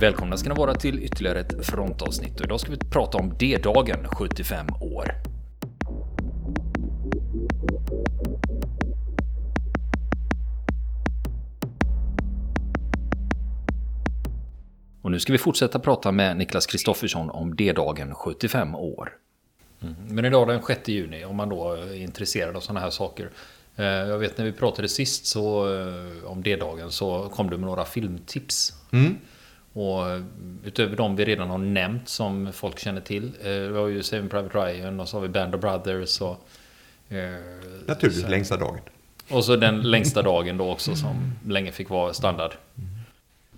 Välkomna ska ni vara till ytterligare ett frontavsnitt och idag ska vi prata om D-dagen 75 år. Och nu ska vi fortsätta prata med Niklas Kristoffersson om D-dagen 75 år. Mm. Men idag den 6 juni, om man då är intresserad av sådana här saker. Eh, jag vet när vi pratade sist så, eh, om D-dagen så kom du med några filmtips. Mm. Och eh, utöver de vi redan har nämnt som folk känner till. Vi har ju Saving Private Ryan och så har vi Band of Brothers. Och, Naturligtvis längsta dagen. Och så den längsta dagen då också som länge fick vara standard.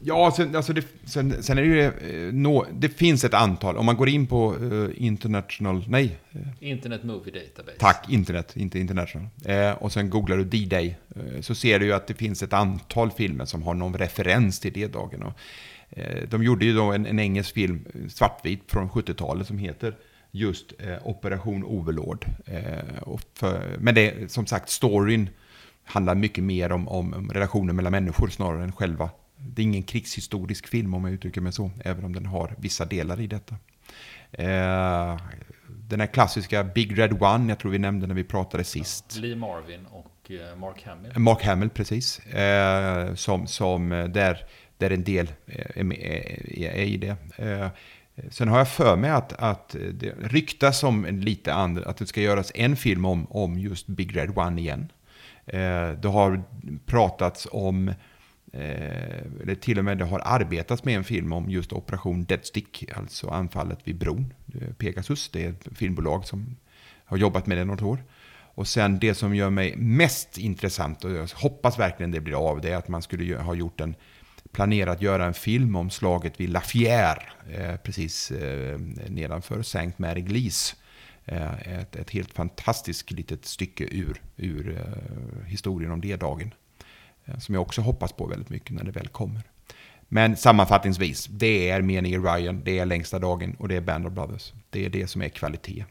Ja, sen, alltså det, sen, sen är det ju... Eh, no, det finns ett antal. Om man går in på uh, International... Nej. Internet Movie Database. Tack, internet, inte international. Eh, och sen googlar du D-Day. Eh, så ser du ju att det finns ett antal filmer som har någon referens till D-dagen. Eh, de gjorde ju då en, en engelsk film, svartvit, från 70-talet som heter just eh, Operation Overlord. För, men det, som sagt, storyn handlar mycket mer om, om, relationer mellan människor snarare än själva det är ingen krigshistorisk film om jag uttrycker mig så, även om den har vissa delar i detta. Eh, den här klassiska Big Red One, jag tror vi nämnde när vi pratade sist. Ja, Lee Marvin och eh, Mark Hamill. Mark Hamill, precis. Eh, som, som där, där en del eh, är, är, eh, är i det. Eh, sen har jag för mig att, att det ryktas om lite andra, att det ska göras en film om, om just Big Red One igen. Det har pratats om Eh, eller till och med det har arbetats med en film om just Operation Deadstick, alltså anfallet vid bron. Pegasus, det är ett filmbolag som har jobbat med det något år. Och sen det som gör mig mest intressant, och jag hoppas verkligen det blir av, det är att man skulle ha gjort en planerat göra en film om slaget vid Lafayette, eh, precis eh, nedanför Saint Mary Glees. Eh, ett, ett, helt fantastiskt litet stycke ur, ur historien om det dagen. Som jag också hoppas på väldigt mycket när det väl kommer. Men sammanfattningsvis, det är meningen Ryan, det är längsta dagen och det är Band of Brothers. Det är det som är kvalitet,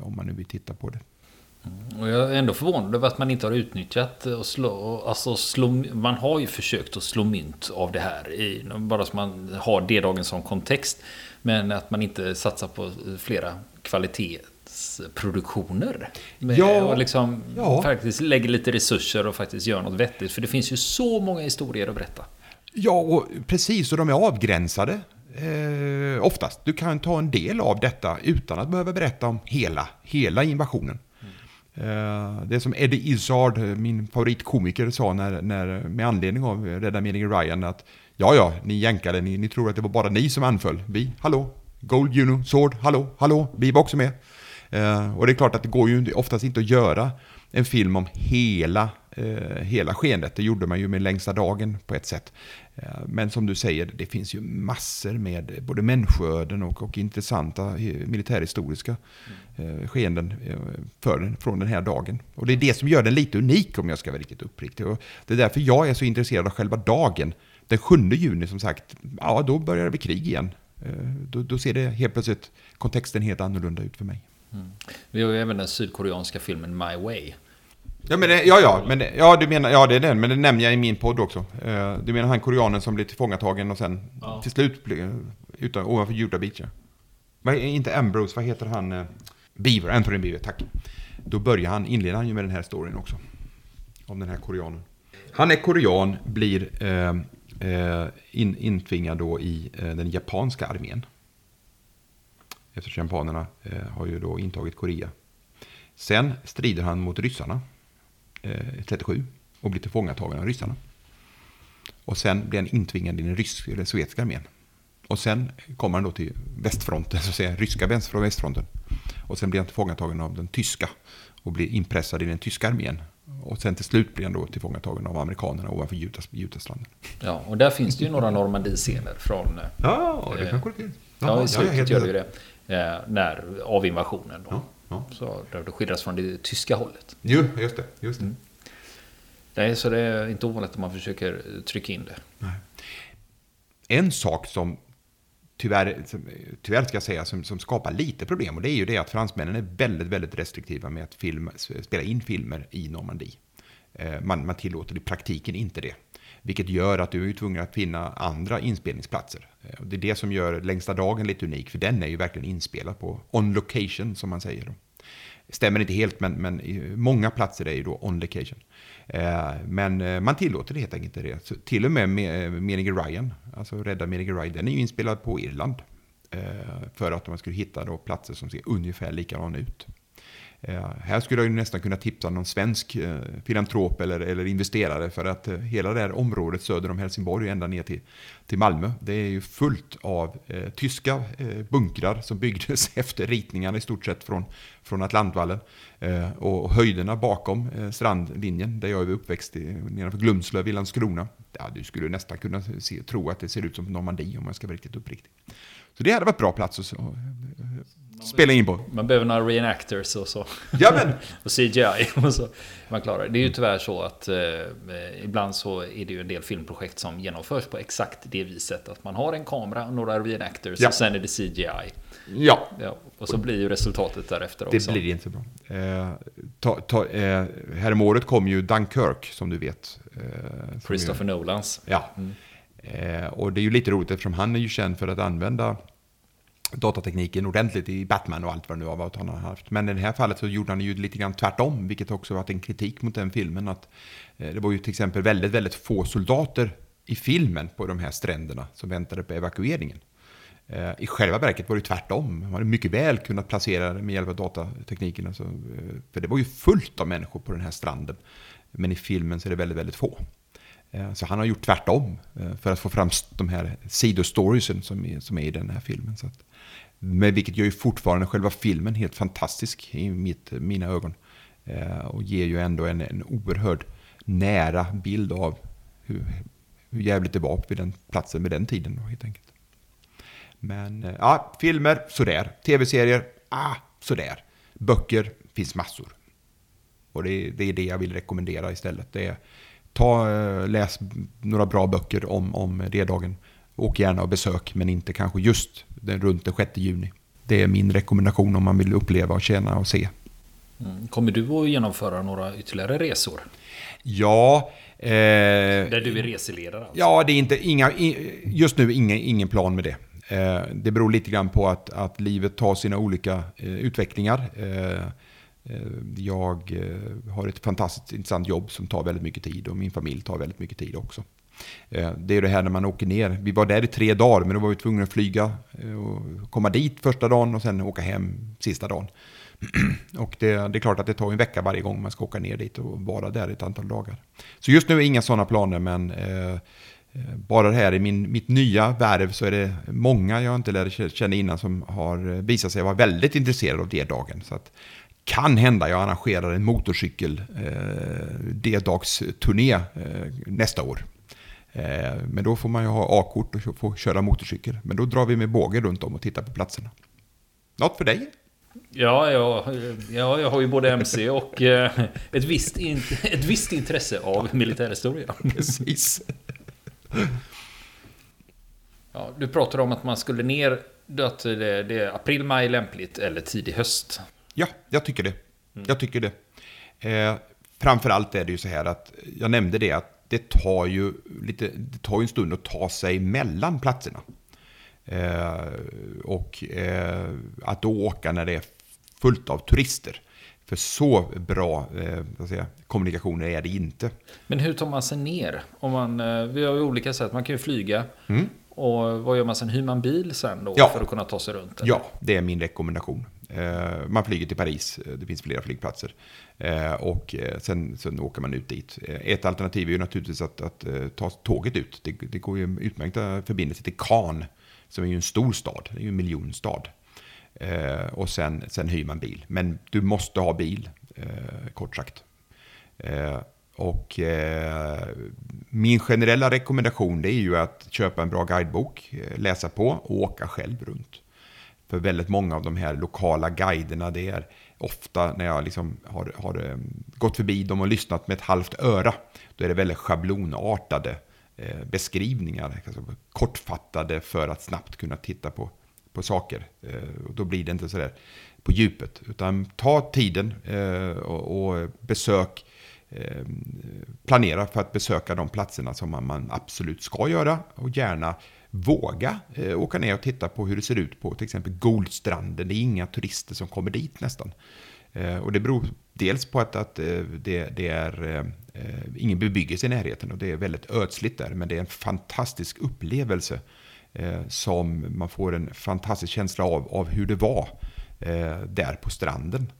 om man nu vill titta på det. Mm. Och jag är ändå förvånad över att man inte har utnyttjat och slå, alltså slå, man har ju försökt att slå mynt av det här, i, bara så man har D-dagen som kontext. Men att man inte satsar på flera kvalitet produktioner. ja, och liksom ja. faktiskt lägger lite resurser och faktiskt gör något vettigt. För det finns ju så många historier att berätta. Ja, och precis. Och de är avgränsade. Eh, oftast. Du kan ta en del av detta utan att behöva berätta om hela, hela invasionen. Eh, det som Eddie Izzard, eh, min favoritkomiker, sa när, när, med anledning av eh, Rädda meningen Ryan att Ja, ja, ni jänkade, ni, ni tror att det var bara ni som anföll. Vi, hallå, Gold, Juno, Sword, hallå, hallå, vi var också med. Eh, och det är klart att det går ju oftast inte att göra en film om hela, Eh, hela skeendet. Det gjorde man ju med längsta dagen på ett sätt. Eh, men som du säger, det finns ju massor med både människoöden och, och intressanta eh, militärhistoriska mm. skeenden för, från den här dagen. Och det är det som gör den lite unik om jag ska vara riktigt uppriktig. Och det är därför jag är så intresserad av själva dagen. Den 7 juni som sagt, ja då börjar det bli krig igen. Då, då ser det helt plötsligt kontexten helt annorlunda ut för mig. Mm. Vi har ju även den sydkoreanska filmen My Way. Ja, men det, ja, ja, men det, ja, du menar, ja, det är den, men det nämner jag i min podd också. Uh, du menar han koreanen som blir tillfångatagen och sen ja. till slut blir, utan, ovanför Utah Beach, ja. Vad, inte Ambrose, vad heter han? Uh, Beaver, Anthony Beaver, tack. Då börjar han, inleder han ju med den här storyn också. Om den här koreanen. Han är korean, blir uh, in, intvingad då i den japanska armén eftersom japanerna eh, har ju då intagit Korea. Sen strider han mot ryssarna eh, 37 och blir tillfångatagen av ryssarna. Och sen blir han intvingad i den ryska eller sovjetiska armén. Och sen kommer han då till västfronten, så att säga, ryska västfronten. Och sen blir han tillfångatagen av den tyska och blir inpressad i den tyska armén. Och sen till slut blir han då tillfångatagen av amerikanerna ovanför Jutastranden. Ja, och där finns det ju några Normandie-scener från... Ja, det kanske det finns. Ja, i slutet gör det ju det. Eh, när, av invasionen. Då. Ja, ja. Så det skildras från det tyska hållet. Jo, just det. Just det. Mm. Nej, så det är inte ovanligt att man försöker trycka in det. Nej. En sak som tyvärr, tyvärr ska jag säga, som, som skapar lite problem. Och det är ju det att fransmännen är väldigt, väldigt restriktiva med att film, spela in filmer i Normandie. Eh, man, man tillåter i praktiken inte det. Vilket gör att du är tvungen att finna andra inspelningsplatser. Eh, det är det som gör längsta dagen lite unik, för den är ju verkligen inspelad på on location som man säger. Då. Stämmer inte helt, men, men många platser är ju då on location. Eh, men eh, man tillåter det helt enkelt inte det. Så till och med Menige Ryan, alltså Rädda Menige Ryan, den är ju inspelad på Irland. För att man skulle hitta då platser som ser ungefär likadana ut. Eh, här skulle jag nästan kunna tipsa någon svensk eh, filantrop eller, eller investerare för att eh, hela det här området söder om Helsingborg ända ner till, till Malmö, det är ju fullt av eh, tyska eh, bunkrar som byggdes efter ritningarna i stort sett från, från Atlantvallen. Eh, och höjderna bakom eh, strandlinjen, där jag är uppväxt i, nedanför Glumslöv i Landskrona, ja, du skulle nästan kunna se, tro att det ser ut som Normandie om man ska vara riktigt uppriktig. Så det hade varit bra plats att spela in på. Man behöver några reenactors och så. Ja, men. och CGI. Och så. Man klarar det. Det är ju tyvärr så att eh, ibland så är det ju en del filmprojekt som genomförs på exakt det viset. Att man har en kamera och några reenactors ja. och sen är det CGI. Ja. ja. Och så blir ju resultatet därefter också. Det blir inte bra. Eh, ta, ta, eh, häromåret kom ju Dunkirk, som du vet. Eh, Christopher ju, Nolans. Ja. Mm. Eh, och det är ju lite roligt eftersom han är ju känd för att använda datatekniken ordentligt i Batman och allt vad det nu har varit han har haft. Men i det här fallet så gjorde han ju lite grann tvärtom, vilket också varit en kritik mot den filmen. Att eh, det var ju till exempel väldigt, väldigt få soldater i filmen på de här stränderna som väntade på evakueringen. Eh, I själva verket var det tvärtom. Man hade mycket väl kunnat placera det med hjälp av datatekniken. Alltså, för det var ju fullt av människor på den här stranden. Men i filmen så är det väldigt, väldigt få. Eh, så han har gjort tvärtom för att få fram de här sidostoriesen som är, som är i den här filmen. Så att, men vilket gör ju fortfarande själva filmen helt fantastisk i mitt, mina ögon. Och ger ju ändå en, en oerhörd nära bild av hur, hur jävligt det var vid den platsen med den tiden. Då, helt enkelt. Men eh, ja, filmer, sådär. Tv-serier, ah, sådär. Böcker, finns massor. Och det, det, är det jag vill rekommendera istället. Det är, ta, eh, läs några bra böcker om, om D-dagen. Åk gärna och besök, men inte kanske just den, runt den 6 juni. Det är min rekommendation om man vill uppleva, och känna och se. Mm. Kommer du att genomföra några ytterligare resor? Ja. Eh, Där du är reseledare? Alltså. Ja, det är inte, inga, just nu ingen, ingen plan med det. Eh, det beror lite grann på att, att livet tar sina olika eh, utvecklingar. Eh, eh jag eh, har ett fantastiskt intressant jobb som tar väldigt mycket tid och min familj tar väldigt mycket tid också. Eh, det är det här när man åker ner. Vi var där i tre dagar, men då var vi tvungna att flyga och komma dit första dagen och sen åka hem sista dagen. Och det, det, är klart att det tar en vecka varje gång man ska åka ner dit och vara där ett antal dagar. Så just nu är inga sådana planer, men eh, bara det här i min, mitt nya värv så är det många jag inte lärde känna innan som har visat sig vara väldigt intresserade av D-dagen. Så att kan hända jag arrangerar en motorcykel eh, D-dagsturné eh, nästa år. Eh, men då får man ju ha A-kort och få köra motorcykel. Men då drar vi med båge runt om och tittar på platserna. Något för dig? Ja, ja, ja, jag har ju både MC och eh, ett, visst in, ett visst intresse av militärhistoria. Precis. Ja, du pratade om att man skulle ner, att det, det är april, maj lämpligt eller tidig höst. Ja, jag tycker det. Mm. Jag tycker det. Eh, framförallt är det ju så här att jag nämnde det att det tar ju lite, det tar en stund att ta sig mellan platserna. Eh, och eh, att då åka när det är fullt av turister. För så bra eh, säga, kommunikationer är det inte. Men hur tar man sig ner? Om man, eh, vi har ju olika sätt, man kan ju flyga. Mm. Och vad gör man sen? Hyr man bil sen då? Ja. För att kunna ta sig runt? Eller? Ja, det är min rekommendation. Eh, man flyger till Paris, eh, det finns flera flygplatser. Och sen, sen åker man ut dit. Ett alternativ är ju naturligtvis att, att ta tåget ut. Det, det går ju utmärkta förbindelser till Cannes, som är ju en stor stad, det är ju en miljonstad. Eh, och sen, sen hyr man bil. Men du måste ha bil, eh, kort sagt. Eh, och eh, min generella rekommendation det är ju att köpa en bra guidebok, läsa på och åka själv runt. För väldigt många av de här lokala guiderna, det är ofta när jag liksom har, har gått förbi dem och lyssnat med ett halvt öra, då är det väldigt schablonartade beskrivningar, alltså kortfattade för att snabbt kunna titta på, på saker. Eh, och då blir det inte sådär på djupet, utan ta tiden eh, och, och besök eh, planera för att besöka de platserna som man, absolut ska göra och gärna våga åka ner och titta på hur det ser ut på till exempel Goldstranden. Det är inga turister som kommer dit nästan. Och det beror dels på att, att det, det, är ingen bebyggelse i närheten och det är väldigt ödsligt där. Men det är en fantastisk upplevelse Eh, som man får en fantastisk känsla av, av hur det var eh, där på stranden.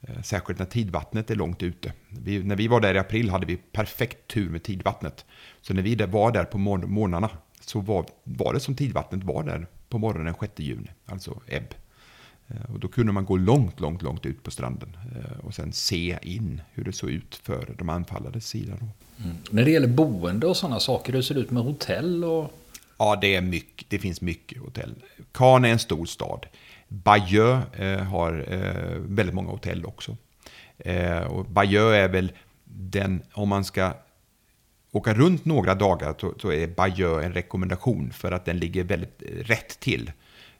Eh, särskilt när tidvattnet är långt ute. Vi, när vi var där i april hade vi perfekt tur med tidvattnet. Så när vi var där på morgnarna så var, var det som tidvattnet var där på morgonen den 6 juni, alltså ebb. Och då kunde man gå långt, långt, långt ut på stranden och sen se in hur det såg ut för de anfallades sida. Mm. När det gäller boende och sådana saker, hur ser det ut med hotell? Och... Ja, det, är mycket, det finns mycket hotell. Cannes är en stor stad. Bayeux eh, har eh, väldigt många hotell också. Eh, och Bayeux är väl den, om man ska åka runt några dagar så, så är Bayeux en rekommendation för att den ligger väldigt eh, rätt till.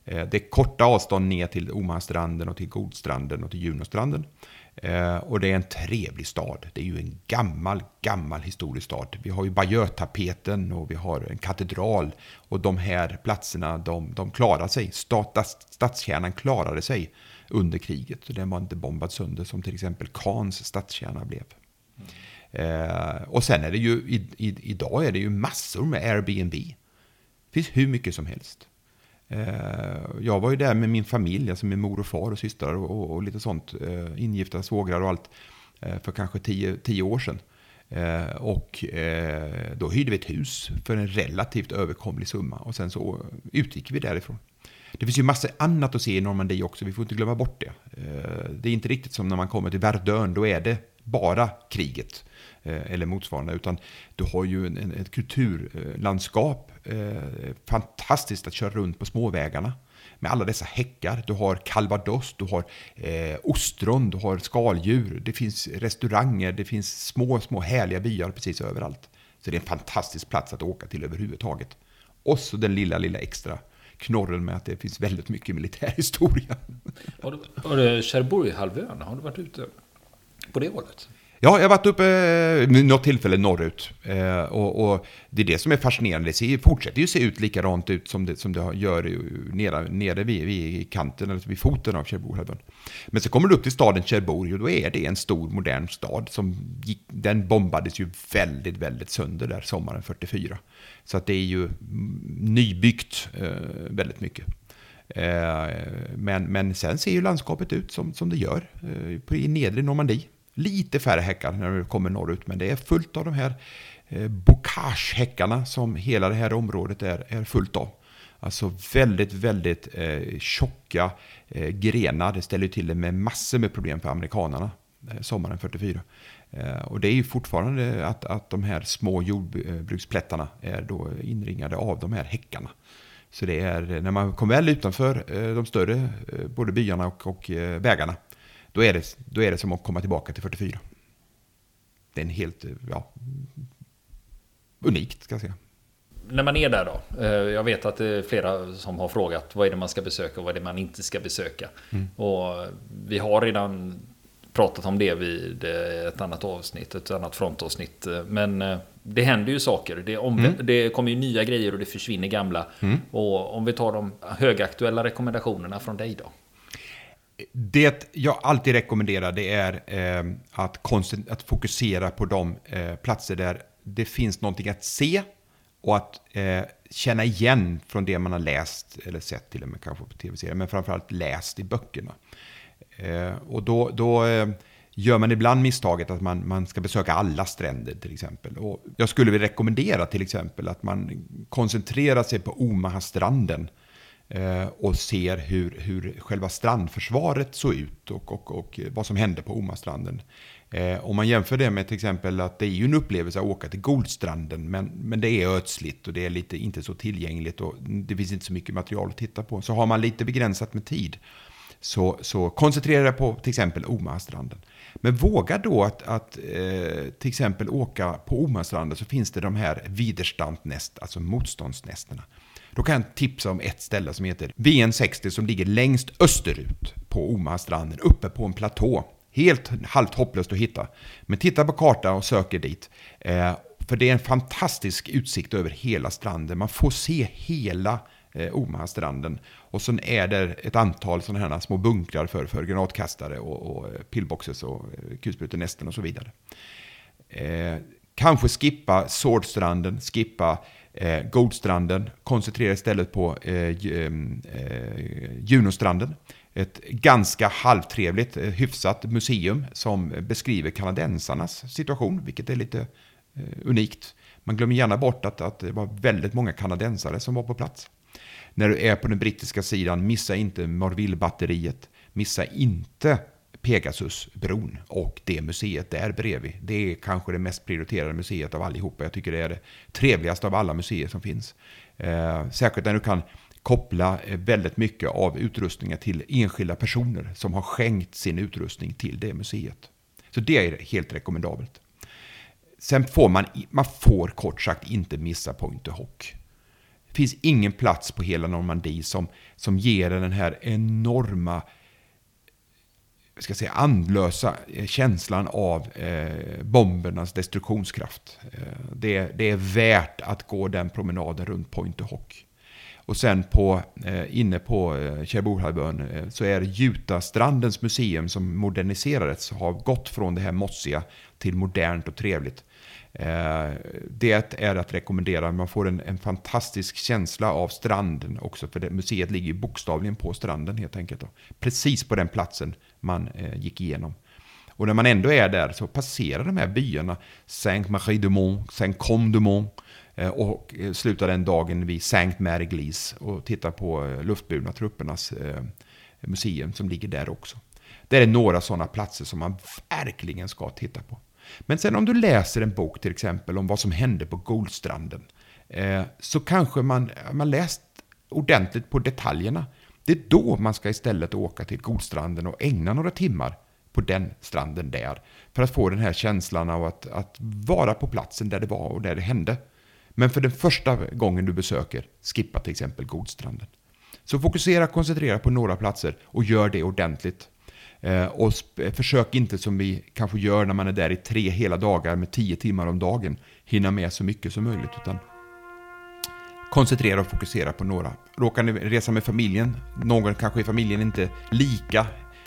Eh, det är korta avstånd ner till Omanstranden och till Godstranden och till Junostranden. Eh, och det är en trevlig stad. Det är ju en gammal, gammal historisk stad. Vi har ju Bayeux-tapeten och vi har en katedral. Och de här platserna, de, de klarar sig. stadskärnan klarade sig under kriget. Den var inte bombad sönder som till exempel Kans stadskärna blev. Mm. Eh, och sen är det ju, i, i, idag är det ju massor med Airbnb. Det finns hur mycket som helst. Eh, jag var ju där med min familj, alltså min mor och far och systrar och, och lite sånt. Eh, ingifta svågrar och allt. Eh, för kanske tio, tio år sedan. Och då hyrde vi ett hus för en relativt överkomlig summa. Och sen så utgick vi därifrån. Det finns ju massor annat att se i Normandie också, vi får inte glömma bort det. Det är inte riktigt som när man kommer till Verdun, då är det bara kriget. Eh, eller motsvarande. Utan du har ju en, en, ett kulturlandskap. Eh, fantastiskt att köra runt på småvägarna. Med alla dessa häckar. Du har calvados, du har eh, ostron, du har skaldjur. Det finns restauranger, det finns små, små härliga byar precis överallt. Så det är en fantastisk plats att åka till överhuvudtaget. Och så den lilla, lilla extra knorren med att det finns väldigt mycket militärhistoria. Har du, har du Cherbourg-halvön, har du varit ute på det hållet? Ja, jag har varit uppe eh, något tillfälle norrut. Eh, och, och, det är det som är fascinerande. Det ser, fortsätter ju se ut likadant ut som det, som det gör nere, nere vid, vid kanten, eller vid foten av Cherbourghalvön. Men så kommer du upp till staden Cherbourg och då är det en stor modern stad. Som gick, den bombades ju väldigt, väldigt sönder där sommaren 44. Så att det är ju nybyggt eh, väldigt mycket. Eh, men, men sen ser ju landskapet ut som, som det gör eh, i nedre Normandie lite färre häckar när du kommer norrut, men det är fullt av de här eh, bocage-häckarna som hela det här området är, är fullt av. Alltså väldigt, väldigt eh, tjocka eh, grenar. Det ställer till det med massor med problem för amerikanerna eh, sommaren 44. Eh, och det är ju fortfarande att, att de här små jordbruksplättarna är då inringade av de här häckarna. Så det är när man kommer väl utanför eh, de större, eh, både byarna och, och eh, vägarna, då är, det, då är det som att komma tillbaka till 44. Det är en helt, ja, unikt ska jag säga. När man är där då, eh, jag vet att det är flera som har frågat vad är det man ska besöka och vad är det man inte ska besöka. Mm. Och vi har redan pratat om det vid eh, ett annat avsnitt, ett annat frontavsnitt. Men eh, det händer ju saker. Det, mm. det kommer ju nya grejer och det försvinner gamla. Mm. Och om vi tar de högaktuella rekommendationerna från dig då? Det jag alltid rekommenderar det är eh, att, att fokusera på de eh, platser där det finns någonting att se och att eh, känna igen från det man har läst eller sett till och med kanske på tv-serier, men framförallt läst i böckerna. Eh, och då, då eh, gör man ibland misstaget att man, man ska besöka alla stränder till exempel. Och jag skulle vilja rekommendera till exempel att man koncentrerar sig på Omaha-stranden Eh, och ser hur, hur själva strandförsvaret såg ut och, och, och vad som hände på Omastranden. Eh, om man jämför det med till exempel att det är ju en upplevelse att åka till Goldstranden, men, men det är ödsligt och det är lite, inte så tillgängligt och det finns inte så mycket material att titta på. Så har man lite begränsat med tid, så, så koncentrera dig på till exempel Omastranden. Men våga då att, att eh, till exempel åka på Omastranden så finns det de här Widerstandnest, alltså motståndsnästerna. Då kan jag tipsa om ett ställe som heter VN60 som ligger längst österut på Omastranden, uppe på en platå. Helt halvt hopplöst att hitta. Men titta på kartan och sök er dit. Eh, för det är en fantastisk utsikt över hela stranden. Man får se hela eh, Omaha-stranden. Och sen är det ett antal sådana här små bunkrar för, för granatkastare och, och eh, pillboxes och eh, kulsprutenästen och så vidare. Eh, kanske skippa Swordstranden, skippa eh, Goldstranden, koncentrera istället på eh, eh, eh, Junostranden. Ett ganska halvtrevligt, eh, hyfsat museum som beskriver kanadensarnas situation, vilket är lite eh, unikt. Man glömmer gärna bort att, att det var väldigt många kanadensare som var på plats. När du är på den brittiska sidan, missa inte Morville-batteriet. Missa inte Pegasusbron och det museet där bredvid. Det är kanske det mest prioriterade museet av allihopa. Jag tycker det är det trevligaste av alla museer som finns. Eh, särskilt när du kan koppla eh, väldigt mycket av utrustningen till enskilda personer som har skänkt sin utrustning till det museet. Så det är helt rekommendabelt. Sen får man, man får kort sagt inte missa Point de Hoc. Det finns ingen plats på hela Normandie som, som ger den här enorma ska säga, andlösa eh, känslan av eh, bombernas destruktionskraft. Eh, det, det, är värt att gå den promenaden runt Point Hock. Hoc. Och sen på, eh, inne på eh, Cherbourghalvön eh, så är Jutastrandens museum som moderniserades har gått från det här mossiga till modernt och trevligt. Eh, det är att rekommendera. Man får en, en fantastisk känsla av stranden också. För det, museet ligger bokstavligen på stranden helt enkelt. Då. Precis på den platsen man eh, gick igenom. Och när man ändå är där så passerar de här byarna Saint-Marie-de-Mont, Saint-Combe-de-Mont eh, och eh, slutar den dagen vid Saint-Mère-Église och tittar på eh, luftburna truppernas eh, museum som ligger där också. Det är några sådana platser som man verkligen ska titta på. Men sen om du läser en bok till exempel om vad som hände på Goldstranden eh, så kanske man, man läst ordentligt på detaljerna. Det är då man ska istället åka till Goldstranden och ägna några timmar på den stranden där. För att få den här känslan av att, att vara på platsen där det var och där det hände. Men för den första gången du besöker, skippa till exempel Godstranden. Så fokusera, koncentrera på några platser och gör det ordentligt. Eh, och försök inte som vi kanske gör när man är där i tre hela dagar med tio timmar om dagen hinna med så mycket som möjligt. Utan koncentrera och fokusera på några. Råkar ni resa med familjen, någon kanske i familjen inte lika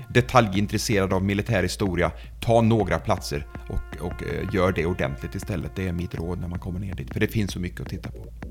detaljintresserad av militär historia, ta några platser och, och eh, gör det ordentligt istället. Det är mitt råd när man kommer ner dit, för det finns så mycket att titta på.